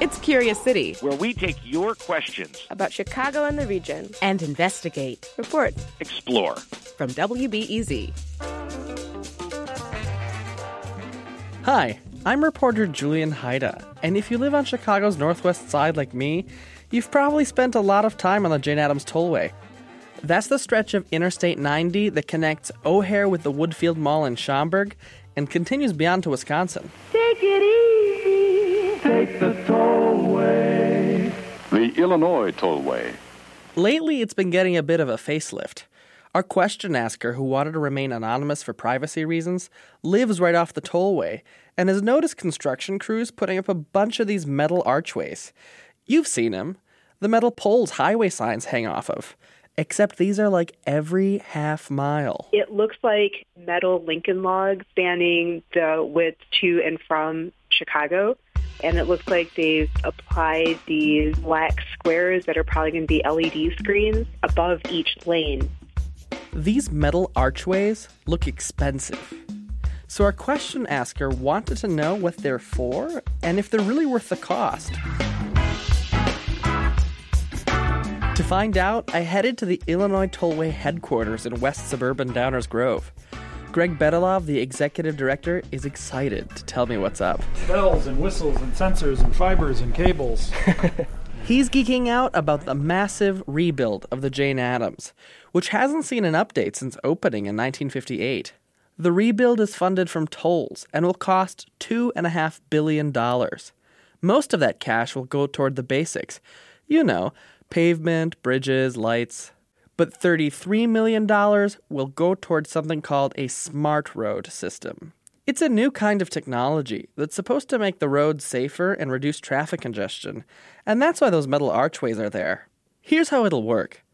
It's Curious City, where we take your questions about Chicago and the region and investigate, report, explore. From WBEZ. Hi, I'm reporter Julian Hayda, and if you live on Chicago's northwest side like me, you've probably spent a lot of time on the Jane Addams Tollway. That's the stretch of Interstate 90 that connects O'Hare with the Woodfield Mall in Schaumburg and continues beyond to Wisconsin. Take it easy. Take the tollway. The Illinois Tollway. Lately, it's been getting a bit of a facelift. Our question asker, who wanted to remain anonymous for privacy reasons, lives right off the tollway and has noticed construction crews putting up a bunch of these metal archways. You've seen them the metal poles highway signs hang off of except these are like every half mile. It looks like metal Lincoln logs spanning the width to and from Chicago. And it looks like they've applied these black squares that are probably going to be LED screens above each lane. These metal archways look expensive. So our question asker wanted to know what they're for and if they're really worth the cost. To find out, I headed to the Illinois Tollway headquarters in West Suburban Downers Grove. Greg Bedalov, the executive director, is excited to tell me what's up. Bells and whistles and sensors and fibers and cables. He's geeking out about the massive rebuild of the Jane Addams, which hasn't seen an update since opening in 1958. The rebuild is funded from tolls and will cost $2.5 billion. Most of that cash will go toward the basics. You know, pavement, bridges, lights. But $33 million will go towards something called a smart road system. It's a new kind of technology that's supposed to make the roads safer and reduce traffic congestion, and that's why those metal archways are there. Here's how it'll work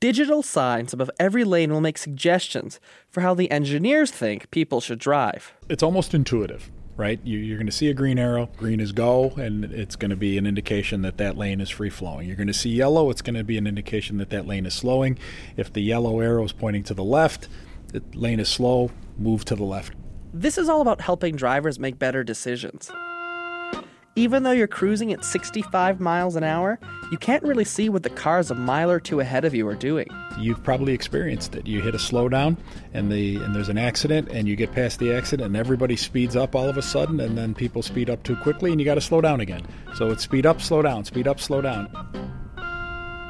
digital signs above every lane will make suggestions for how the engineers think people should drive. It's almost intuitive right? You, are going to see a green arrow. Green is go, and it's going to be an indication that that lane is free flowing. You're going to see yellow. It's going to be an indication that that lane is slowing. If the yellow arrow is pointing to the left, the lane is slow. Move to the left. This is all about helping drivers make better decisions. Even though you're cruising at 65 miles an hour, you can't really see what the cars a mile or two ahead of you are doing. You've probably experienced it. You hit a slowdown and the and there's an accident and you get past the accident and everybody speeds up all of a sudden and then people speed up too quickly and you got to slow down again. So it's speed up, slow down, speed up, slow down.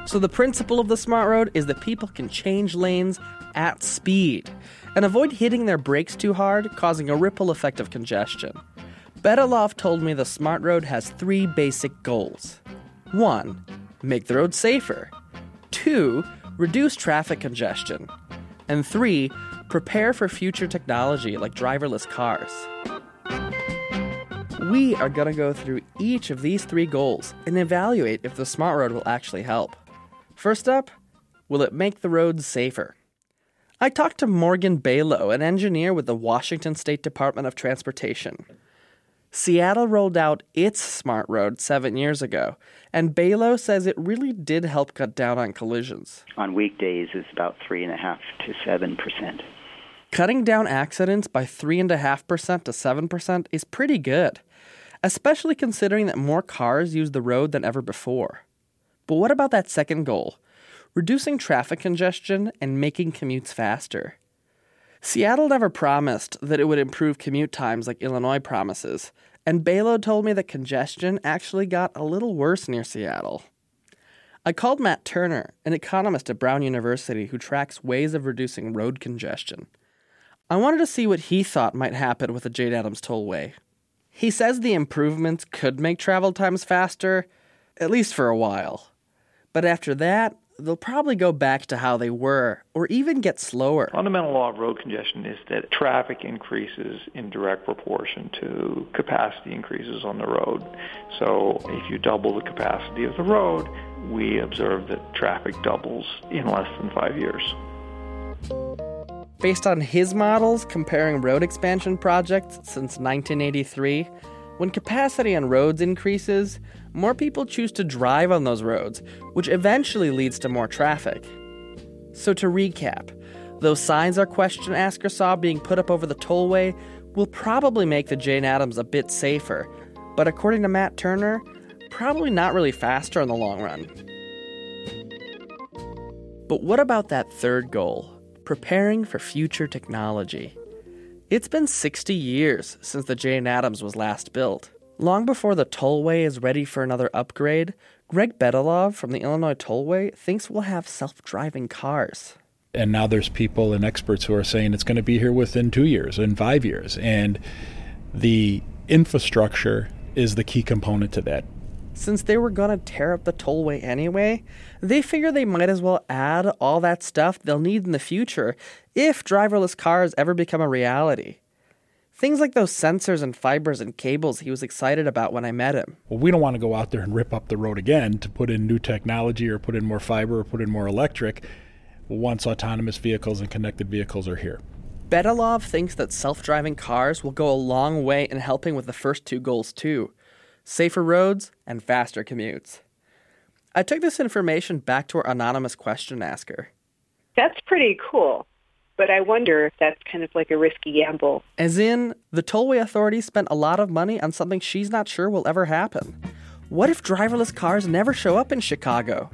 So the principle of the smart road is that people can change lanes at speed and avoid hitting their brakes too hard, causing a ripple effect of congestion. Bedalov told me the Smart Road has three basic goals. 1. Make the road safer. 2. Reduce traffic congestion. And 3. Prepare for future technology like driverless cars. We are going to go through each of these three goals and evaluate if the Smart Road will actually help. First up, will it make the roads safer? I talked to Morgan Balogh, an engineer with the Washington State Department of Transportation. Seattle rolled out its smart road seven years ago, and Balogh says it really did help cut down on collisions. On weekdays, it's about three and a half to seven percent. Cutting down accidents by three and a half percent to seven percent is pretty good, especially considering that more cars use the road than ever before. But what about that second goal? Reducing traffic congestion and making commutes faster. Seattle never promised that it would improve commute times like Illinois promises, and Balogh told me that congestion actually got a little worse near Seattle. I called Matt Turner, an economist at Brown University who tracks ways of reducing road congestion. I wanted to see what he thought might happen with the Jane Addams Tollway. He says the improvements could make travel times faster, at least for a while. But after that, they'll probably go back to how they were or even get slower. Fundamental law of road congestion is that traffic increases in direct proportion to capacity increases on the road. So if you double the capacity of the road, we observe that traffic doubles in less than five years. Based on his models comparing road expansion projects since 1983, when capacity on roads increases, more people choose to drive on those roads, which eventually leads to more traffic. So, to recap, those signs our question asker saw being put up over the tollway will probably make the Jane Addams a bit safer, but according to Matt Turner, probably not really faster in the long run. But what about that third goal? Preparing for future technology. It's been 60 years since the Jane Addams was last built. Long before the tollway is ready for another upgrade, Greg Bedalov from the Illinois Tollway thinks we'll have self driving cars. And now there's people and experts who are saying it's going to be here within two years and five years. And the infrastructure is the key component to that. Since they were going to tear up the tollway anyway, they figure they might as well add all that stuff they'll need in the future if driverless cars ever become a reality. Things like those sensors and fibers and cables he was excited about when I met him. Well, we don't want to go out there and rip up the road again to put in new technology or put in more fiber or put in more electric once autonomous vehicles and connected vehicles are here. Bedalov thinks that self driving cars will go a long way in helping with the first two goals, too safer roads and faster commutes. I took this information back to our anonymous question asker. That's pretty cool, but I wonder if that's kind of like a risky gamble. As in, the tollway authority spent a lot of money on something she's not sure will ever happen. What if driverless cars never show up in Chicago?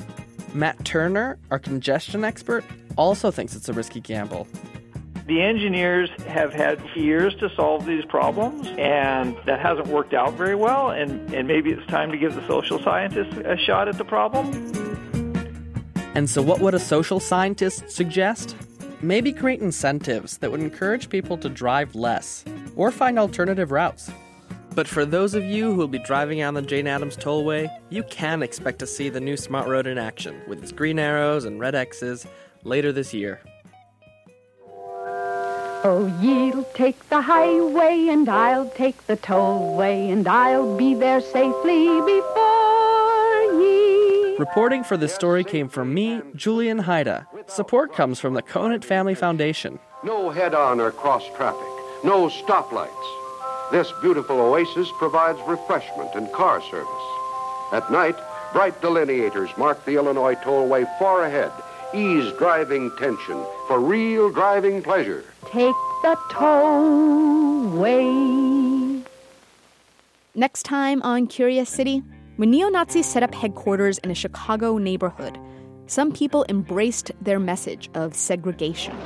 Matt Turner, our congestion expert, also thinks it's a risky gamble. The engineers have had years to solve these problems, and that hasn't worked out very well. And, and maybe it's time to give the social scientists a shot at the problem. And so, what would a social scientist suggest? Maybe create incentives that would encourage people to drive less or find alternative routes. But for those of you who will be driving on the Jane Addams Tollway, you can expect to see the new Smart Road in action with its green arrows and red X's later this year. Oh, ye'll take the highway and I'll take the tollway and I'll be there safely before ye. Reporting for this story came from me, Julian Hayda. Support comes from the Conant Family Foundation. No head on or cross traffic, no stoplights. This beautiful oasis provides refreshment and car service. At night, bright delineators mark the Illinois tollway far ahead, ease driving tension for real driving pleasure. Take the tollway. Next time on Curious City, when neo Nazis set up headquarters in a Chicago neighborhood, some people embraced their message of segregation.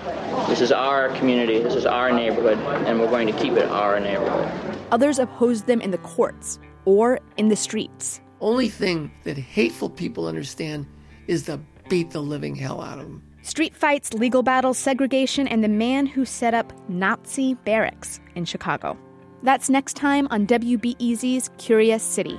This is our community, this is our neighborhood, and we're going to keep it our neighborhood. Others opposed them in the courts or in the streets. Only thing that hateful people understand is the beat the living hell out of them. Street fights, legal battles, segregation, and the man who set up Nazi barracks in Chicago. That's next time on WBEZ's Curious City.